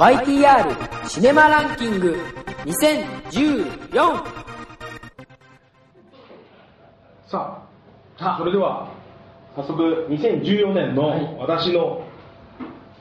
YTR シネマランキング2014さあ、それでは早速2014年の私の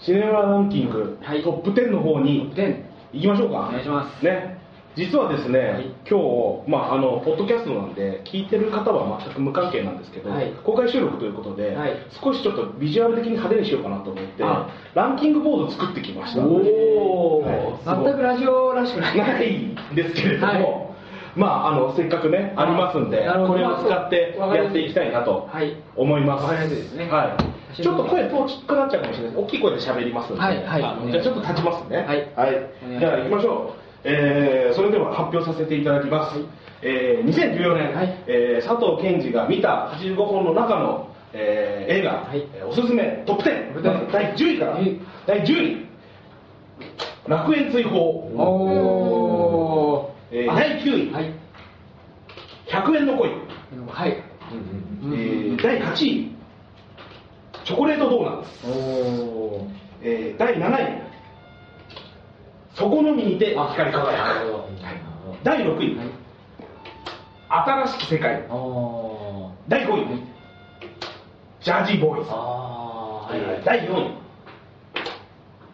シネマランキング、はい。トップ10の方に10行きましょうか。お願いします。ね。実はですね、はい。今日、まあ、あの、ポッドキャストなんで、聞いてる方は全く無関係なんですけど、はい。公開収録ということで、はい。少しちょっとビジュアル的に派手にしようかなと思ってあ、ランキングボード作ってきました。おはい。全くラジオらしくない。んですけれども、はい。まああのせっかくねありますんでこれを使ってやっていきたいなとはい。思います。はい。ちょっと声遠くなっちゃうかもしれないです。大きい声で喋りますんで、はいじゃあちょっと立ちますね。はい。はい。じゃあ行きましょう。えー、それでは発表させていただきます。えー、2014年、はい。えー佐藤健二が見た85本の中の、えー映画、はい。えーおすすめトップ10、トップ10まず第10位から、はい第10位、楽園追放。おあえー第9位、はい。100円の恋、はい。えー第8位。チョコレートドーナツ、おえー第7位そこのみにて光り輝くなるほど。第6位、はい。新しき世界。お第5位、ジャージーボーイズ、はいはい。第4位。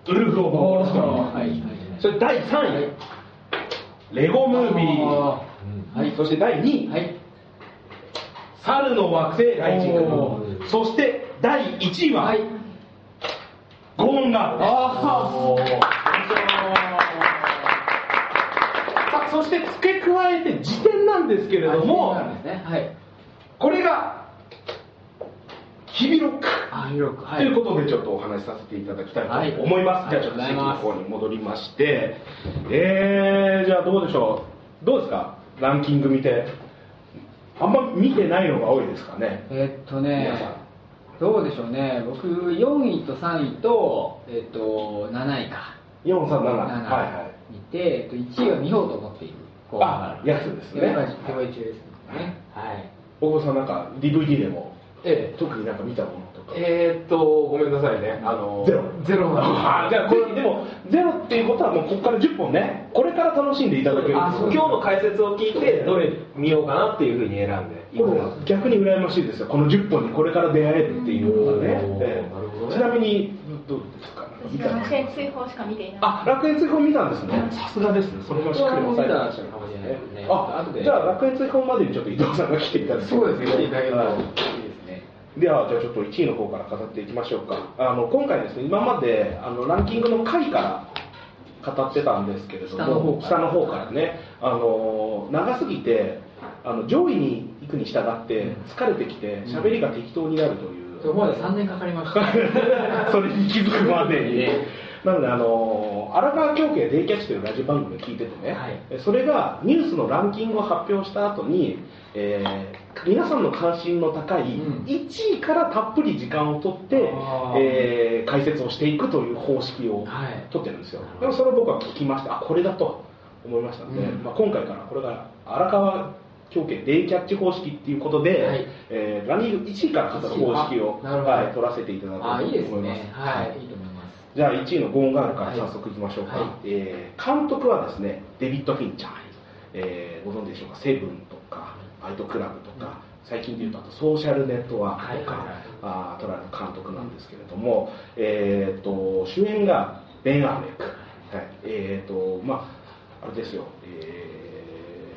ウルフ・オブ・ウォールストリーそれ第3位、レゴムービー、はい。そして第2位、はい。猿の惑星ライジンおグそして第1位は、はい。ゴーンガールですそして付け加えて辞典なんですけれども、ね。はい。これが日々ロック、あ広くはい。ということでちょっとお話しさせていただきたいと思います、はい。じゃあちょっと席の方に戻りまして。えー、じゃあどうでしょう。どうですか？ランキング見て。あんま見てないのが多いですかね。えっと皆ねどうでしょうね。僕4位と3位とえっと7位か。437 7はいはい。見て、えっと、1位は見ようと思っている。こうあやつですね。手配中ですね。はい。大久保さんなんか DVD でもええ。特になんか見たものとか。えーっと、ごめんなさいね。あの、ゼロ。ゼロあじゃあこれ でもゼロっていうことはもうここから10本ね。これから楽しんでいただける。あ今日の解説を聞いて、どれ見ようかなっていうふうに選んで、逆に羨ましいですよ。この10本にこれから出会えるっていうのがねどねちなみにどうですか？見た楽園追放しか見ていない。あ楽園追放見たんですね。さすがですね。それはしっかり押さえてらっしゃるかもしれないですね。あじゃあ楽園追放までにちょっと伊藤さんが来ていただいて。そうですね。来ていただけるとはいですねではじゃあちょっと1位の方から語っていきましょうか。あの今回ですね今まであのランキングの回から語ってたんですけれども下の方から。下の方からね。あの長すぎてあの上位に行くに従って疲れてきて喋りが適当になるという、そこまで3年かかりました。それに気づくまでに、ね。なのであの荒川京家デイキャッチというラジオ番組を聞いててね、はい。それがニュースのランキングを発表した後に、えー皆さんの関心の高いうん。1位からたっぷり時間をとって、あー。えー解説をしていくという方式をはい。取ってるんですよ、でもそれを僕は聞きましてあこれだと思いましたので、うん。まあ、今回からこれが荒川京家デイキャッチ方式っていうことで、はい。えーランキング1位から語る方式を、はい、取らせていただこうとあ思います。いいですね。はいい。いと思います。じゃあ1位のゴーンガールから早速いきましょうか、はい。えー監督はですねデビッド・フィンチャー、えーご存知でしょうか「セブン」とか「ファイトクラブ」とか、最近でいうとあと「ソーシャルネットワーク」とか、はいあー撮られた監督なんですけれども、えー、と主演がベン・アーメック、はい。えーとまあ、あれですよ、えー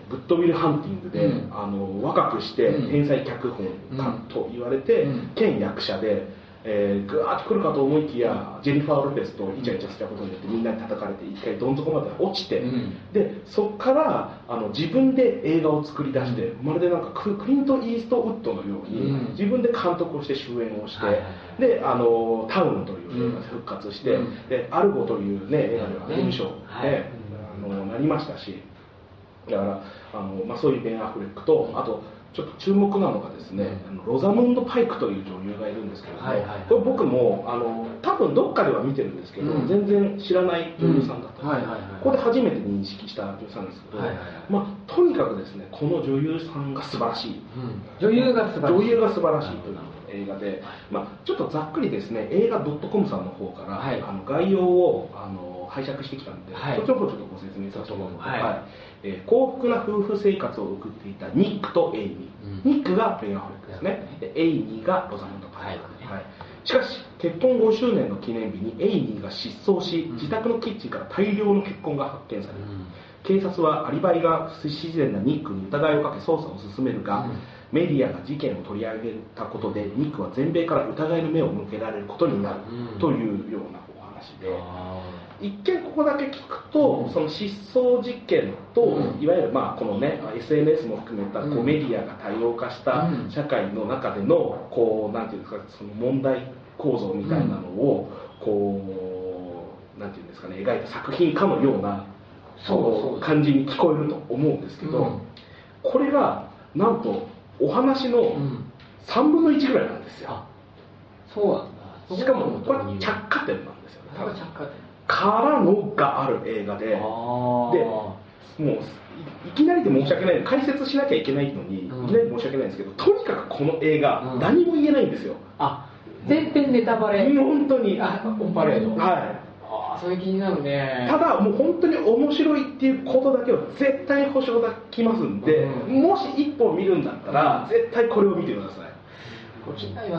グッドウィル・ハンティングで、うん。あの若くしてうん。天才脚本家と言われて、うん。兼役者で、えー、ぐわーっと来るかと思いきやジェニファー・ロペスとイチャイチャしたことによってみんなに叩かれて一回どん底まで落ちて、うん。でそこからあの自分で映画を作り出して、まるでなんかククリント・イーストウッドのように、うん。自分で監督をして主演をして、であのタウンという映画で復活して、うん。でアルゴという、ね、映画ではアカデミー賞で、はい。あのなりましたしだからあの、まあ、そういうベン・アフレックとあとちょっと注目なのがですね、あのロザムンド・パイクという女優がいるんですけれども、はいはいはい。これ僕もあの多分どっかでは見てるんですけど、うん。全然知らない女優さんだった。んです、うん。はいはいはい。ここで初めて認識した女優さんですけど、はいはいはい。まあ、とにかくですねこの女優さんが素晴らしい、女優が素晴らしい。女優が素晴らしいという映画で、まあ、ちょっとざっくりですね映画 .com さんの方から、はい。あの概要をあの拝借してきたんで、はい。ちの方ちょっとご説明させてもらうと、はい。えー幸福な夫婦生活を送っていたニックとエイミ。ー、うん。ニックがベン・アフレックですね。でエイミーがロザムンド・パイク、はい。しかし結婚5周年の記念日にエイミーが失踪し、うん。自宅のキッチンから大量の血痕が発見される、うん。警察はアリバイが不自然なニックに疑いをかけ捜査を進めるが、うん。メディアが事件を取り上げたことでニックは全米から疑いの目を向けられることになるうん。というようなお話で、あ一見ここだけ聞くと、うん。その失踪事件と、うん。いわゆるまあこのね SNS も含めたこううん。メディアが多様化したうん。社会の中でのこうなんていうんですかその問題構造みたいなのをこうなんていうんですかね描いた作品かのようなそう感じに聞こえると思うんですけど、うん。これがなんとお話のーうん。3分の1ぐらいなんですよ、あそうなんだ。しかもこれ着着火点なんから。のがある映画であでーもういいきなりで申し訳ない。解説しなきゃいけないのに、うん。いきなりで申し訳ないんですけどとにかくこの映画、うん。何も言えないんですよ。あ全編ネタバレ。本当に。あオンパレード。はい。ああそれ気になるね。ただもう本当に面白いっていうことだけは絶対に保証がきますんで、うん。もし一本見るんだったら、絶対これを見てください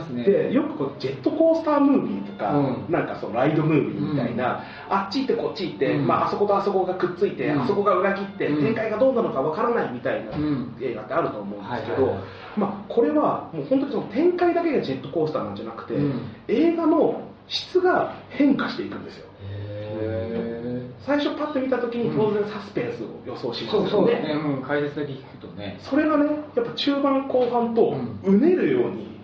ね。でよくこうジェットコースタームービーとか、うん。なんかそのライドムービーみたいな、あっち行ってこっち行って、うん。まあ、あそことあそこがくっついて、うん。あそこが裏切って、うん。展開がどうなのかわからないみたいなうん。映画ってあると思うんですけど、まあ、これはもう本当にその展開だけがジェットコースターなんじゃなくて、うん。映画の質が変化していくんですよ。へ最初パッと見た時に当然サスペンスを予想しえますよね、そうそうだね、うん、解説だけ聞くとね。それがねやっぱ中盤後半とうん。うねるように、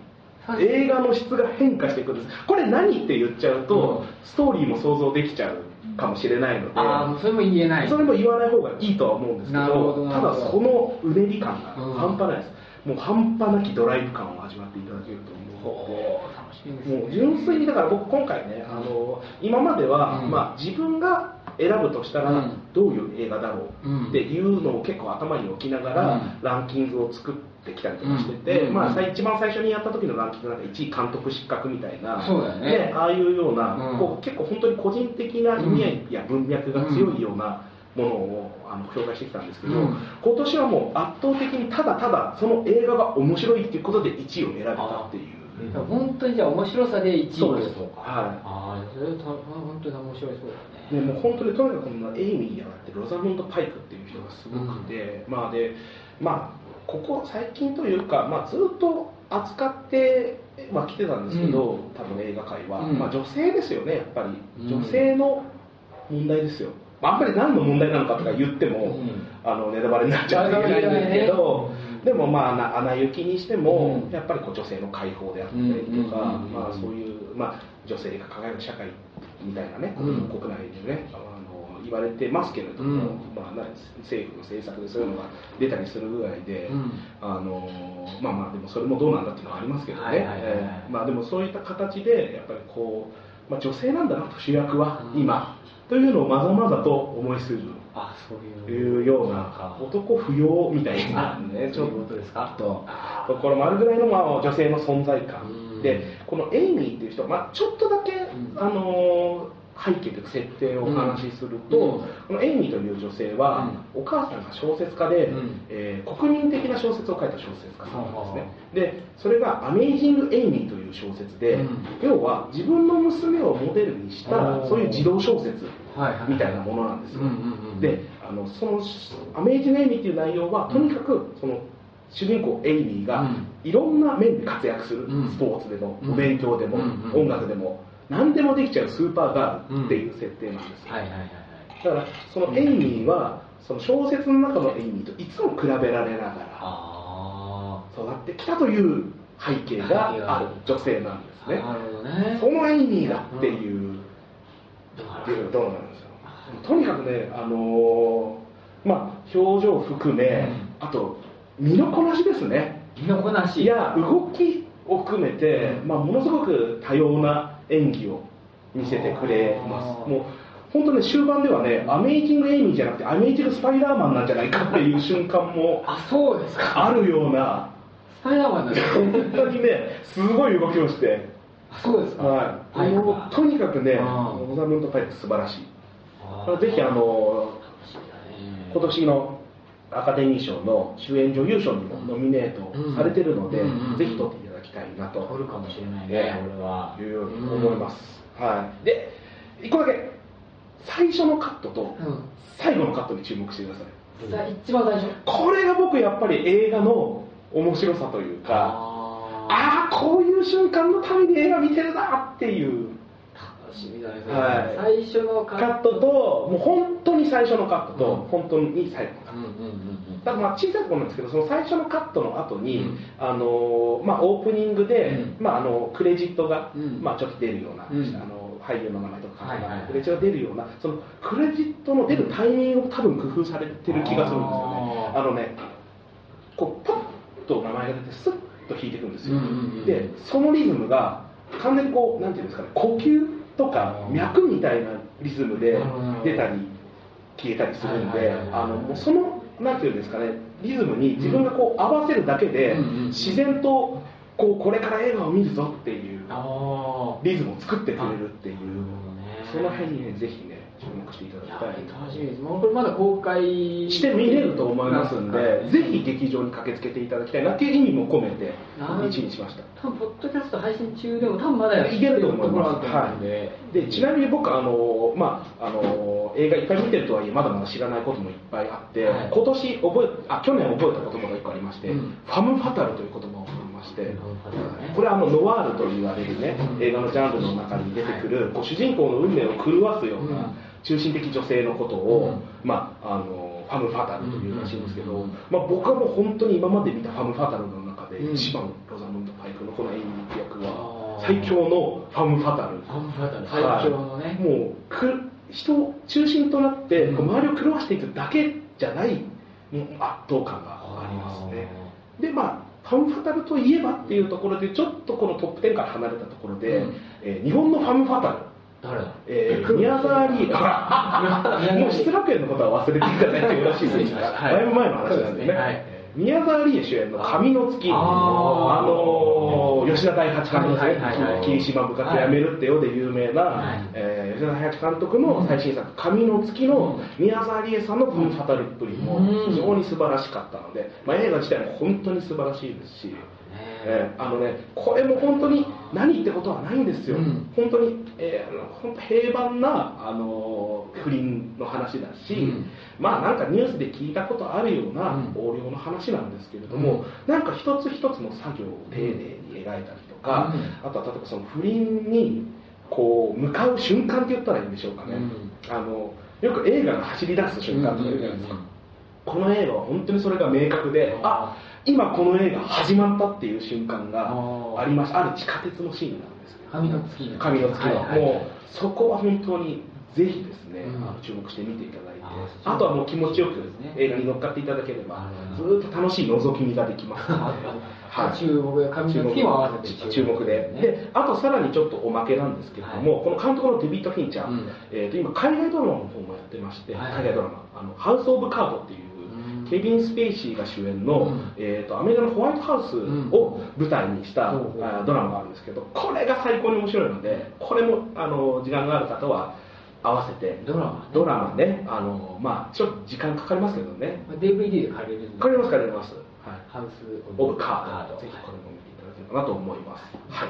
映画の質が変化していくんですこれ何って言っちゃうと、うん。ストーリーも想像できちゃうかもしれないので、あそれも言えない。それも言わない方がいいとは思うんですけどどただそのうねり感がうん半端ないです、もう半端なきドライブ感を味わっていただけると思うのでほう楽しみですね。もう純粋にだから僕今回ねあの今までは、うん。まあ、自分が選ぶとしたらうん。どういう映画だろうっていうのを結構頭に置きながら、うん。ランキングを作ってきたりとかしてて、うん。まあ、さ一番最初にやった時のランキングなんか1位監督失格みたいなそうだよね。ああいうような、うん。こう結構本当に個人的な意味合いや文脈が強いようなものをあの紹介してきたんですけど、うん。今年はもう圧倒的にただただその映画が面白いっていうことで1位を選べたっていう。だから本当にじゃあ面白さで1位そうです。そうか？はい。ああそれた本当に面白いそうだね。でもう本当にとにかくこのエイミーやってるロザモンド・パイクっていう人がすごくて、まあでまあここ最近というか、まあ、ずっと扱っては来てたんですけど、うん。多分映画界は、うん。まあ、女性ですよねやっぱり。うん。女性の問題ですよ、まあ、あんまり何の問題なのかとか言っても、うん。あのネタバレになっちゃうといけないんですけど、うん。でもまあな穴行きにしても、うん。やっぱりこう女性の解放であったりとか、まあ、そういう、まあ、女性が輝く社会みたいなね、うん。国内でねあの言われてますけれども、うん。まあ、な政府の政策でそういうのが出たりするぐらいで、うん。あのまあまあでもそれもどうなんだっていうのはありますけどね、まあでもそういった形でやっぱりこう、まあ、女性なんだなと主役はうん。今、というのをまざまざと思いする。あそういう。いうような男不要みたいなねちょっと。ですか？とあところもあるぐらいのまあ女性の存在感。うん。でこのエイミーっていう人、まあ、ちょっとだけ、ん。あのー背景というか設定をお話しすると、うん。このエイミーという女性は、お母さんが小説家で、うん。えー国民的な小説を書いた小説家さんなんですね、でそれが「アメイジング・エイミー」という小説で、うん。要は自分の娘をモデルにしたそういう児童小説みたいなものなんですよ、であのその「アメイジング・エイミー」っていう内容はとにかくその主人公エイミーがうん。いろんな面で活躍する、うん。スポーツでも、うん。お勉強でも、音楽でも何でもできちゃうスーパーガールっていう設定なんですよ、はいはいはいはい。だからそのエイミーはその小説の中のエイミーといつも比べられながらあ育ってきたという背景がある女性なんですね。あなるほどね。そのエイミーだっていう、っていうどうなんですよ。とにかくねあのーまあ表情含め、あと身のこなしですね。身のこなし。いや動きを含めて、まあ、ものすごく多様な演技を見せてくれます。もう本当ね終盤ではねアメイジング・エイミーじゃなくてアメイジング・スパイダーマンなんじゃないかっていう瞬間もあそうですか。あるようなスパイダーマンなんです本当にねすごい動きをして。あそうですか。はい、はい。もうとにかくねあーロザムンド・パイク素晴らしい。あー。ぜひあの今年のアカデミー賞の主演女優賞にもノミネートされてるので、ぜひ取ってきたいなと。取るかもしれないねね俺は。いうように思います、はい。で一個だけ最初のカットとうん。最後のカットに注目してください。さ一番最初。これが僕やっぱり映画の面白さというかあああこういう瞬間のために映画見てるなっていう。ー楽しみだね、はい。最初のカカットともう本当に最初のカットと、うん。本当に最後のカット。うんうんうんうんだからまあ小さい頃なんですけどその最初のカットの後に、うん。あのまあ、オープニングで、うん。まあ、あのクレジットが、うん。まあ、ちょっと出るような、うん。あの俳優の名前とかはいはいはい。クレジットが出るようなそのクレジットの出るタイミングを多分工夫されてる気がするんですよね。あのねこうパッと名前が出てスッと弾いていくんですよ、でそのリズムが完全にこうなんていうんですかね呼吸とかうん。脈みたいなリズムで出たり消えたりするんであのもうそのなんていうんですかねリズムに自分がこう合わせるだけで自然とこうこれから映画を見るぞっていうあリズムを作ってくれるっていう。その辺にねぜひね注目していただきあたい。楽しみです。もうこれまだ公開して見れると思いますんで、はい。ぜひ劇場に駆けつけていただきたいなっていう意味も込めてなる1にしました多分ポッドキャスト配信中でも多分まだいけると思いますると思うんで、でちなみに僕あの、まあ、あの映画いっぱい見てるとはいえまだまだ知らないこともいっぱいあって、はい。今年覚えあ去年覚えた言葉が1個ありまして、うん。ファム・ファタルという言葉を覚えまして、ファムファタルね。これはあのノワールと言われるね、うん。映画のジャンルの中に出てくる、こう主人公の運命を狂わすよううん。な中心的女性のことを、うん。まあ、あのファム・ファタルというらしいんですけど、うん。まあ、僕はもう本当に今まで見たファム・ファタルの中でうん。一番ロザムンこの演技役は。最強のファム・ファタル。ファムファタル。最強のね、はいもうく人を中心となってこう周りを狂わしていくだけじゃない圧倒感がありますね。でまあファム・ファタルといえばっていうところでちょっとこのトップ10から離れたところで、うん。えー日本のファム・ファタル。誰だ？えー宮沢りえ、あ もう失楽園のことは忘れていただいてよろしいですか、はい。だいぶ前の話なんでね、はい宮沢りえ主演の神の月、あのー吉田大八監督はいはいはいはい霧島部活やめるってよで有名な、はい。えー吉田大八監督の最新作、神の月の宮沢りえさんのファタルっぷりもうん。非常に素晴らしかったので、まあ、映画自体も本当に素晴らしいですし、えーあのね、これも本当に何ってことはないんですよ、うん。本当に、えー平凡な、あのー不倫の話だし、うん。まあなんかニュースで聞いたことあるようなうん。横領の話なんですけれども、なんか一つ一つの作業を丁寧に描いたりとか、あとは例えばその不倫にこう向かう瞬間って言ったらいいんでしょうかね、うん。あのよく映画が走り出す瞬間とか言うじゃないですか、この映画は本当にそれが明確で、あ今この映画始まったっていう瞬間があります、ある地下鉄のシーンなんです神の月の。神の月は、はいはい。もうそこは本当にぜひですね、うん。あの注目して見ていただいて、ああとはもう気持ちよくですね。映画に乗っかっていただければ、ずっと楽しい覗き見ができます。はい、注目で神の月も合わせて。注目で、であとさらにちょっとおまけなんですけれども、この監督のデビッド・フィンチャー、うん。えー、と今海外ドラマの方もやってまして、はい。海外ドラマ「あのハウス・オブ・カード」っていう、うんケビン・スペイシーが主演の、うん。えー、とアメリカのホワイトハウスを舞台にした、うんあドラマがあるんですけどこれが最高に面白いのでこれもあの時間がある方は合わせてドラマね。ドラマねあの、まあ、ちょっと時間かかりますけどね。DVD で借りるんで。かかりますかかります、はい。ハウスオブカード、ぜひこれも見ていただければなと思います。はい。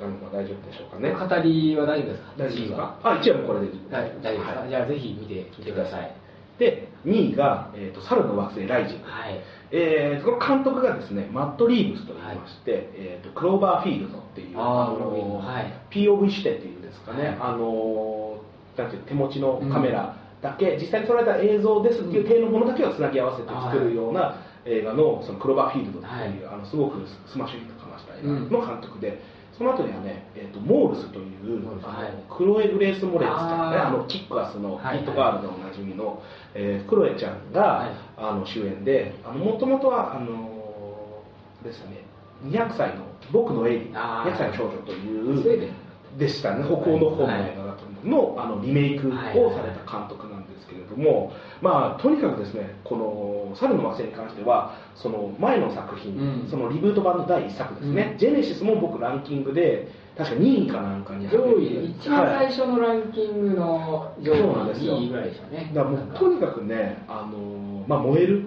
あの大丈夫でしょうかね。語りは大丈夫ですか？大丈夫ですか？あ、一応これで大大丈夫ですか、はい。じゃあぜひ見てみてくださいで、2位が、えーと、猿の惑星ライジング。はい。えーこの監督がですね、マット・リーブスと言いまして、えーと、クローバーフィールドっていう、あーのはい。POV 視点っていうんですかね、はい。あのなんていう手持ちのカメラだけ、実際に撮られた映像ですっていう体のものだけをつなぎ合わせて作るような映画のそのクローバーフィールドっていう、あのすごくスマッシュヒットかました映画の監督で、その後にはね、えー、とモールスという、はいクロエ・グレース・モレッツちゃんねあのキックアスのはい。ヒットガールでおなじみの、えークロエちゃんが、はい。あの主演でもともとはあのですね200歳の僕のエリあー。200歳の少女というでしたね北欧の方の映画だと思うんのあのリメイクをされた監督なんですけれども、まあ、とにかくですねこの「猿の惑星」に関してはその前の作品、うん。そのリブート版の第1作ですね、ジェネシスも僕ランキングで確か2位かなんかに上位。一番最はい初のランキングの上位そうなんですよ。2位ぐらいでしたね。だからもうとにかくね、あのまあ、燃える。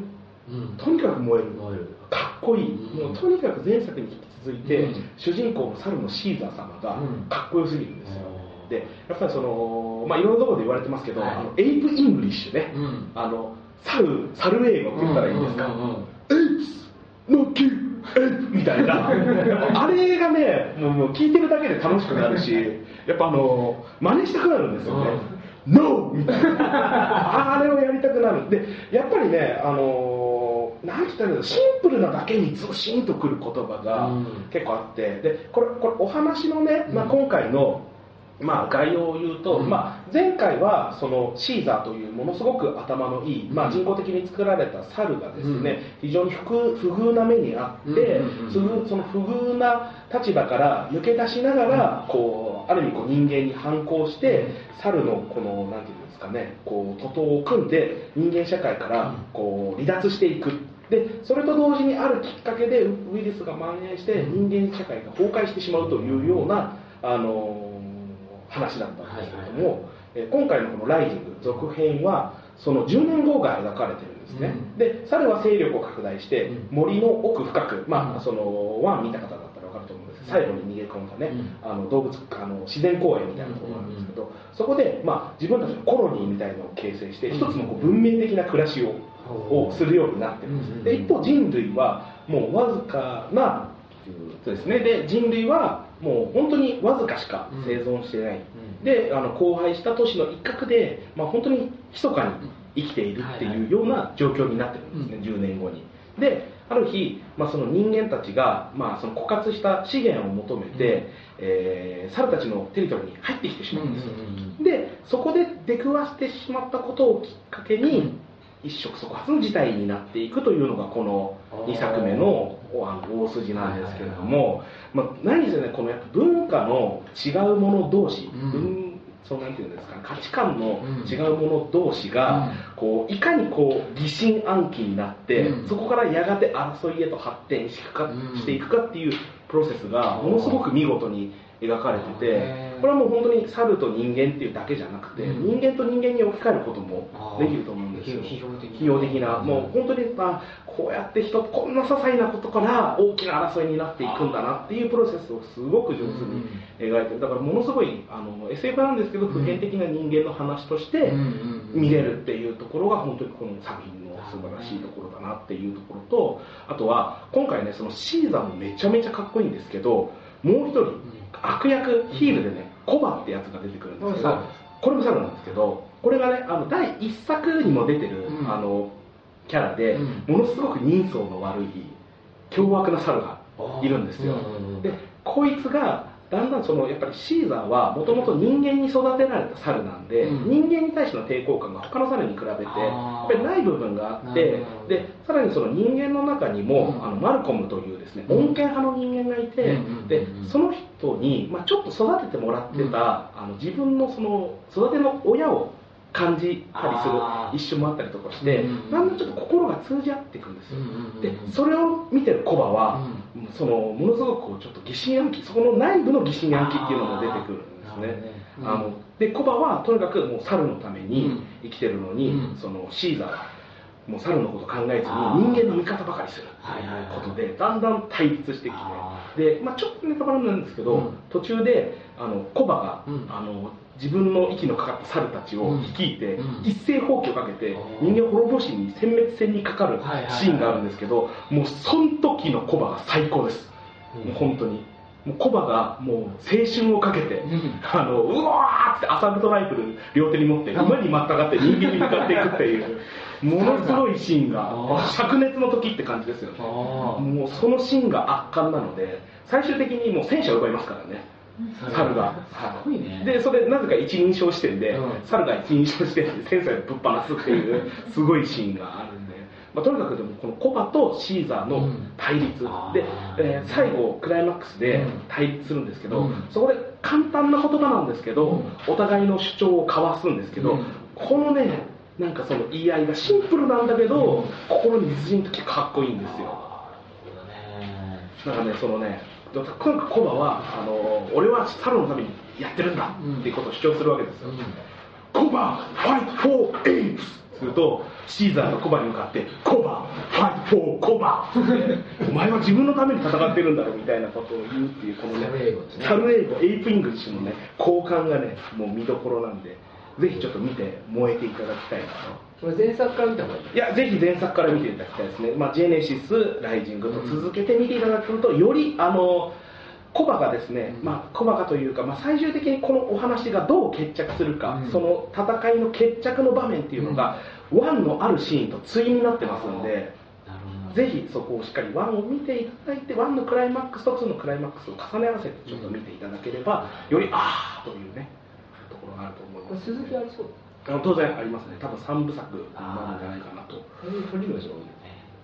うん。とにかく燃える。燃える。かっこいい、うん。もうとにかく前作に引き続いて、うん。主人公の猿のシーザー様がうん。かっこよすぎるんですよ、うんでやっぱりその、まあ、いろんなところで言われてますけど、はい。あの ape English ね、うん。あの猿猿英語って言ったらいいんですか、うんうんうんうん。 ape not kill ape みたいな。あれがねもうもう聞いてるだけで楽しくなるしやっぱあの真似したくなるんですよね、ノー!みたいな。あれをやりたくなる。でやっぱりねあのなんて言ったらシンプルなだけにズシンとくる言葉がうん。結構あって。でこれこれお話のね、まあ、うん今回のまあ、概要を言うと、うん。まあ、前回はそのシーザーというものすごく頭のいい、まあ、人工的に作られた猿がですね、非常に不不遇な目にあって、うんうんうんその不遇な立場から抜け出しながら、こうある意味こう人間に反抗して、猿のこのなんていうんですかねこう徒党を組んで人間社会からこう離脱していく。でそれと同時にあるきっかけでウウイルスが蔓延して人間社会が崩壊してしまうというような、あのー話だったんですけれども、えー今回のこの「ライジング」続編はその10年後が描かれてるんですね、うん。で猿は勢力を拡大してうん。森の奥深く、まうん。あそのワン見た方だったら分かると思うんです。けど最後に逃げ込んだね、うあの動物あの自然公園みたいなところなんですけど、そこで、まあ、自分たちのコロニーみたいなのを形成して、うん。一つのこう文明的な暮らしを,、をするようになってるんです、うん。で一方人類はもうわずかなですね。で人類はもう本当にわずかしか生存してない、うん。であの荒廃した都市の一角で、まあ、本当に密かに生きているっていうような状況になってるんですね、10年後に。である日、まあ、その人間たちが、まあ、その枯渇した資源を求めて、えー猿たちのテリトリーに入ってきてしまうんですよ、でそこで出くわしてしまったことをきっかけに、一触即発の事態になっていくというのがこの2作目のあの大筋なんですけれども、まあ、何せねこのやっぱ文化の違う者同士、うん。文そうなんていうんですか価値観の違う者同士が、こういかにこう疑心暗鬼になって、うん。そこからやがて争いへと発展していくかっていうプロセスがものすごく見事に描かれててこれはもう本当に猿と人間っていうだけじゃなくて、うん。人間と人間に置き換えることもできると思うんですよ。批評的なもう本当にあこうやって人こんな些細なことから大きな争いになっていくんだなっていうプロセスをすごく上手に描いてる。だからものすごいあの SF なんですけど普遍的な人間の話として見れるっていうところが本当にこの作品の素晴らしいところだなっていうところとあとは今回ねそのシーザーもめちゃめちゃかっこいいんですけどもう一人悪役ヒールでねコバってやつが出てくるんですけどこれも猿なんですけどこれがねあの第1作にも出てる、うん。あのキャラで、うん。ものすごく人相の悪い凶悪な猿がいるんですよ、でこいつがだんだんそのやっぱりシーザーはもともと人間に育てられた猿なんで、うん。人間に対しての抵抗感が他の猿に比べてやっぱりない部分があってでさらにその人間の中にも、うん。あのマルコムというですねうん。穏健派の人間がいて、うんでその人に、まあ、ちょっと育ててもらってた、うん。あの自分のその育ての親を感じたりする一瞬もあったりとかして、うんだんだんちょっと心が通じ合っていくんですよ、うんうんうんでそれを見てるコバは、そのものすごくちょっと疑心暗鬼そこの内部の疑心暗鬼っていうのも出てくるんですね。うん。あのでコバはとにかくもう猿のためにうん。生きてるのに、うん。そのシーザーはもう猿のこと考えずに人間の味方ばかりするということでだんだん対立してきあてで、まあ、ちょっとネタバレなんですけど、うん。途中であのコバが、うん。あの自分の息のかかった猿たちを率いて、うん。一斉放棄をかけてうん人間滅ぼしに殲滅戦にかかるシーンがあるんですけど、もうその時のコバが最高です、うん。もう本当にもうコバがもう青春をかけて、うん。あのうわーってアサルトライフル両手に持って馬にまったがって人間に向かっていくっていう ものすごいシーンが灼熱の時って感じですよね。もうそのシーンが圧巻なので最終的にもう戦車を奪いますからね猿が、すごいね。でそれなぜか一人称視点で、うん。猿が一人称視点で戦車をぶっ放すっていうすごいシーンがあるまあ、とにかくでもこのコバとシーザーの対立、うんで、えー最後クライマックスでうん。対立するんですけど、うん。そこで簡単な言葉なんですけど、お互いの主張を交わすんですけど、うん。このねなんかその言い合いがシンプルなんだけど、心に実人とかっこいいんですよ。なんかねそのねとにかくコバはあの俺はサロンのためにやってるんだっていうことを主張するわけですよ、Koba fight for apes するとシーザーがコバに向かって Koba fight for Koba。お前は自分のために戦ってるんだろみたいなことを言うっていうこのね猿英語ですね。猿英語 ape English のね交換がねもう見どころなんでぜひちょっと見て燃えていただきたいなと。これ前作から見た方がいいいや、ぜひ前作から見ていただきたいですね。まあ、ジェネシス、ライジングと続けて見ていただくと、より、あの、コバがですね、まあ、コバがというか、まあ、最終的にこのお話がどう決着するか、うん。その戦いの決着の場面っていうのが、one のあるシーンと対になってますんで、ぜひそこをしっかり one を見ていただいて、 one のクライマックスと two のクライマックスを重ね合わせてちょっと見ていただければ、より、あーというね、ところがあると思いこれます。続きありそう。当然ありますね。多分三部作になるんじゃないかなと。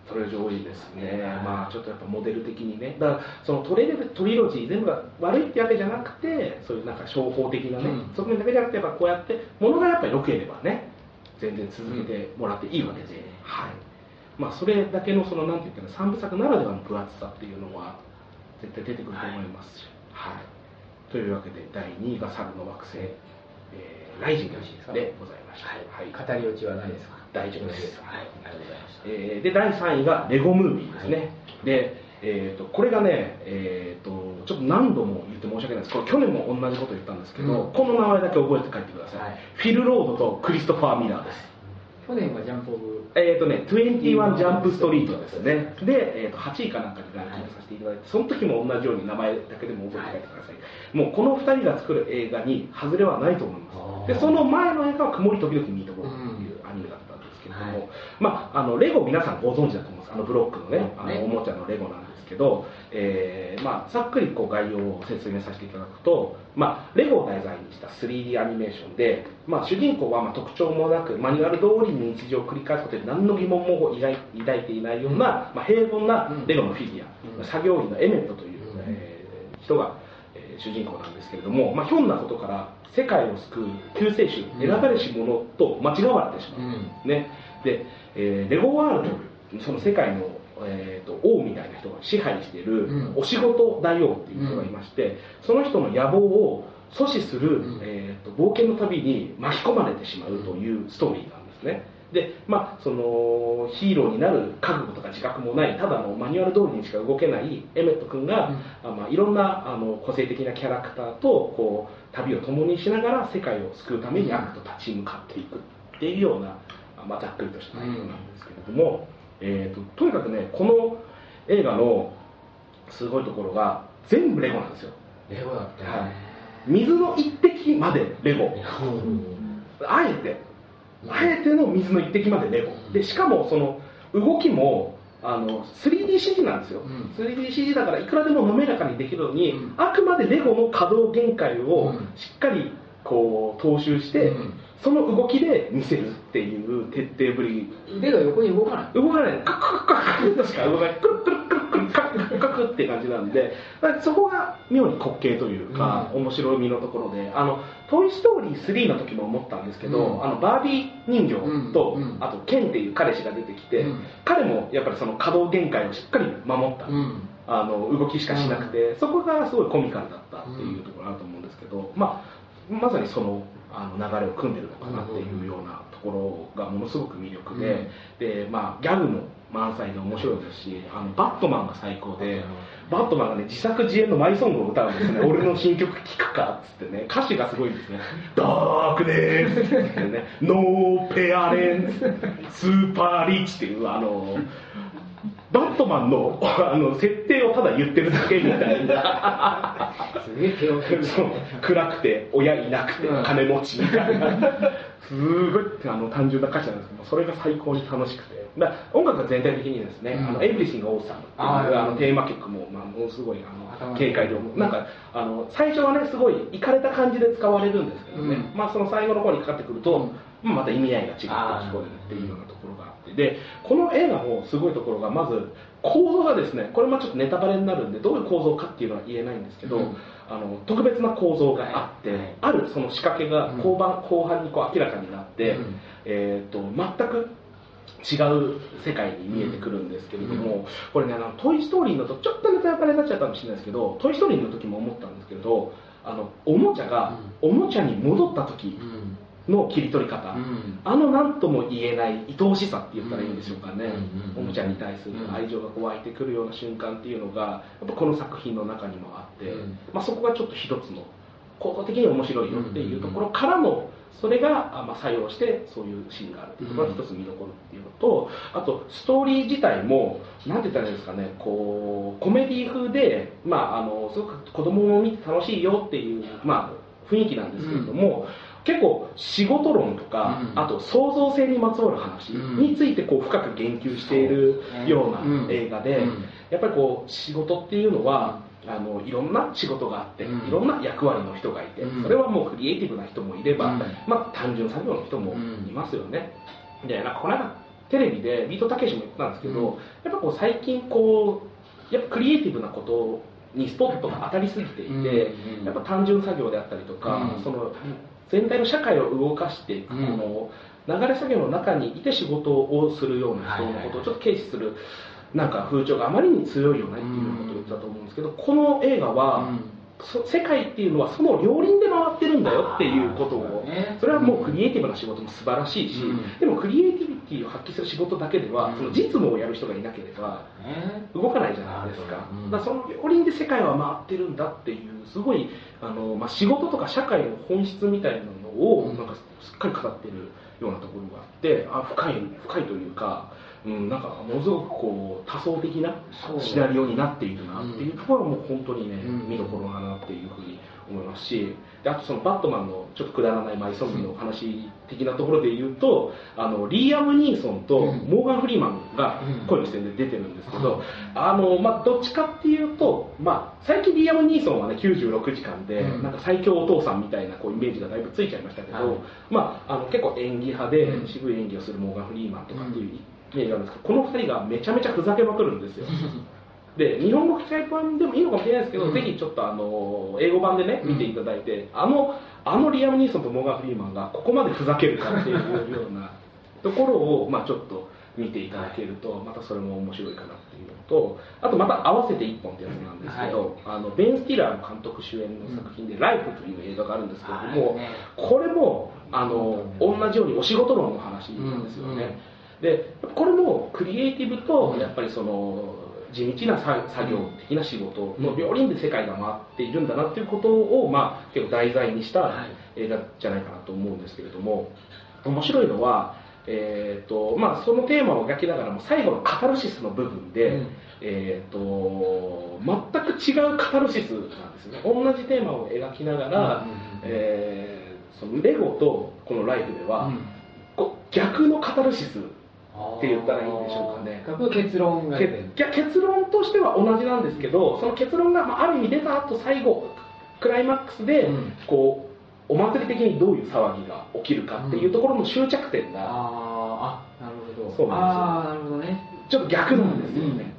ねトリロジー多いですね、まあちょっとやっぱモデル的にね、だからそのトレレトリロジー全部が悪いってわけじゃなくて、そういうなんか商法的なね、うん。側面だけじゃなくて、やっぱこうやって、ものがやっぱり良ければね、全然続けてもらっていいわけで、はい。まあ、それだけのそのなんていうかな、三部作ならではの分厚さっていうのは、絶対出てくると思いますし。はい。というわけで、第2位が猿の惑星、えーライジングでございました。はい、語り落ちはないですか？大丈夫です。はい、ありがとうござい。ました。えーで第3位がレゴムービーですね、で、えー、とこれがね、えー、とちょっと何度も言って申し訳ないです。これ去年も同じこと言ったんですけど、うん。この名前だけ覚えて帰ってください、はい。フィル・ロードとクリストファー・ミラーです。去年はジャンプオブ、えっ、とね、21ジャンプストリートですね。で、えー、と8位かなんかにランキングさせていただいて、その時も同じように名前だけでも覚えて帰ってください。もうこの2人が作る映画に外れはないと思います。で、その前の映画は曇り時々見ところも、はいまあ、あの、レゴ皆さんご存知だと思います。あのブロックのね、あね。のおもちゃのレゴなんですけど、えーまあ、ざっくりこう概要を説明させていただくと、まあ、レゴを題材にした 3D アニメーションで、まあ、主人公はまあ特徴もなくマニュアル通りに日常を繰り返すことで何の疑問も抱いていないような、まあ、平凡なレゴのフィギュア、うん。作業員のエメットという、うん。えー人が、えー主人公なんですけれども、まあ、ひょんなことから世界を救う救世主、うん。選ばれし者と間違われてしまう、うん。ね、で、えーレゴワールドその世界の、えー、と王みたいな人が支配しているうん。お仕事大王っていう人がいまして、その人の野望を阻止する、うん。えー、と冒険の旅に巻き込まれてしまうというストーリーなんですね。でまあそのヒーローになる覚悟とか自覚もないただのマニュアル通りにしか動けないエメット君が、うん。あまあ、いろんなあの個性的なキャラクターとこう旅を共にしながら世界を救うために悪と立ち向かっていくっていうような、まあ、ざっくりとした内容なんですけれども、えー、ととにかくねこの映画のすごいところが全部レゴなんですよ、レゴだったはい。ね。水の一滴までレゴ。あえて。あえての水の一滴までレゴ。でしかもその動きもあの 3DCG なんですよ、うん。3DCG だからいくらでも滑らかにできるのに、うん。あくまでレゴの稼働限界をうん。しっかりこう踏襲して、うんその動きで見せるっていう徹底ぶり。腕が横に動かない。動かない。カクカクカクとしか動かないクルクルクルクルカクカクって感じなんで。そこが妙に滑稽というか、面白みのところで。あの「トイ・ストーリー3」の時も思ったんですけど、うん。あのバービー人形と、うんうん。あとケンっていう彼氏が出てきて、うん。彼もやっぱりその稼働限界をしっかり守った、うん。あの動きしかしなくて、そこがすごいコミカルだったっていうところあると思うんですけど、まあ、まさにそのあの流れを組んでるのかなっていうようなところがものすごく魅力で、でまあ、ギャグも満載で面白いですしあのバットマンが最高で、バットマンがね自作自演のマイソングを歌うんですね。俺の新曲聴くかっつってね歌詞がすごいんですね「ダークネス」ってね「ノーペアレンツ」「スーパーリッチ」っていうあのバットマンのあの設定をただ言ってるだけみたいな。すげえ手を振る。そう暗くて親いなくてうん。金持ちみたいな。すごいあの単純な歌詞なんですけどそれが最高に楽しくて。だ音楽が全体的にですね「うん。あのエブリシング・オーサム」っていうあのテーマ曲も、まあ、ものすごいあの軽快でなんかあの最初はねすごいいかれた感じで使われるんですけどね、うん。まあ、その最後の方にかかってくると、うん。まあまた意味合いが違って聞こえるっていうようなところがでこの映画のすごいところがまず構造がですねこれもちょっとネタバレになるんでどういう構造かっていうのは言えないんですけど、うん。あの特別な構造があって、はいはい。あるその仕掛けがうん。後半,、後半にこう明らかになって、うん。えー、と全く違う世界に見えてくるんですけれども、これねあの「トイ・ストーリー」のとちょっとネタバレになっちゃったかもしれないですけど「トイ・ストーリー」の時も思ったんですけれどあのおもちゃがおもちゃに戻った時うんの切り取り方、うん。あの何とも言えない愛おしさって言ったらいいんでしょうかね、うんおもちゃに対する愛情がこう湧いてくるような瞬間っていうのがやっぱこの作品の中にもあって、うん。まあ、そこがちょっと一つの構造的に面白いよっていうところからのそれがあまあ作用してそういうシーンがあるっていうところが一つ見どころっていうのとあとストーリー自体も何て言ったらいいんですかねこうコメディ風で、まあ、あのすごく子供も見て楽しいよっていう、まあ、雰囲気なんですけれども、結構仕事論とか、うん。あと創造性にまつわる話についてこう深く言及しているような映画で、うん。やっぱりこう仕事っていうのはあのいろんな仕事があって、うん。いろんな役割の人がいて、うん。それはもうクリエイティブな人もいれば、うん。まあ、単純作業の人もいますよね、でなんかこの間テレビでビートたけしも言ってたんですけど、うん。やっぱこう最近こうやっぱクリエイティブなことにスポットが当たりすぎていて、うん。やっぱ単純作業であったりとか、うん。その全体の社会を動かしていく、うん。この流れ作業の中にいて仕事をするような人のことをちょっと軽視するなんか風潮があまりに強いよねっていうことを言ってたと思うんですけど、この映画は、そ世界っていうのはその両輪で回ってるんだよっていうことをそれはもうクリエイティブな仕事も素晴らしいし、うん。でもクリエイテティを発揮する仕事だけでは、うん。その実務をやる人がいなければね。動かないじゃないですか,、うん。だからその両輪で世界は回ってるんだっていうすごいあの、まあ、仕事とか社会の本質みたいなのをうん。なんかすっかり語ってるようなところがあってあ深い深いというか、うん、なんかものすごくこう多層的なシナリオになっているなっていうところはもう本当にね、うん。見どころだなっていうふうに思いますしであとそのバットマンのちょっとくだらないマイソンビの話的なところで言うとあのリーアム・ニーソンとうん。モーガン・フリーマンが声の視点で出てるんですけど、あのまあ、どっちかっていうと、まあ、最近リーアム・ニーソンはね96時間で、うん。なんか最強お父さんみたいなこうイメージがだいぶついちゃいましたけど、はい。まあ、あの結構演技派でうん。渋い演技をするモーガン・フリーマンとかっていうイメージがあるんですけどこの2人がめちゃめちゃふざけまくるんですよ。で日本語吹き替え版でもいいのかもしれないですけど、うん。ぜひちょっとあの英語版でね見ていただいて、あのあのリアム・ニーソンとモーガン・フリーマンがここまでふざけるかっていうようなところを、まあ、ちょっと見ていただけるとまたそれも面白いかなっていうのとあとまた合わせて1本ってやつなんですけど、あのベン・スティラーの監督主演の作品で「ライフという映画があるんですけれども、はい。ねこれもあの同じようにお仕事論の話なんですよね、でこれもクリエイティブとやっぱりその地道な作作業的な仕事の両輪で世界が回っているんだなっていうことを、まあ、結構題材にしたはい。映画じゃないかなと思うんですけれども面白いのは、えーとまあ、そのテーマを描きながらも最後のカタルシスの部分で、うん。えー、と全く違うカタルシスなんですね。同じテーマを描きながら、うんえーそのレゴとこのライフでは、うん。逆のカタルシスって言ったらいいんでしょうかね。結論が結論としては同じなんですけどその結論が、まあ、ある意味出た後最後クライマックスで、うん。こうお祭り的にどういう騒ぎが起きるかっていうところの終着点があーあなるほど。そうなんですよ。ああなるほどね。ちょっと逆なんですよね、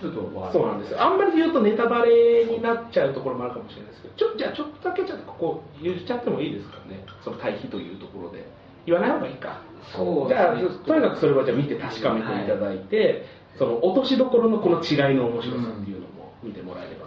ちょっとそうなんですよ。あんまり言うとネタバレになっちゃうところもあるかもしれないですけどちょじゃあちょっとだけちょっとここ言っちゃってもいいですかね。その対比というところで言わない方がいいか。そうじゃあとにかくそれはじゃあ見て確かめていただいて、その落としどころのこの違いの面白さっていうのも見てもらえれば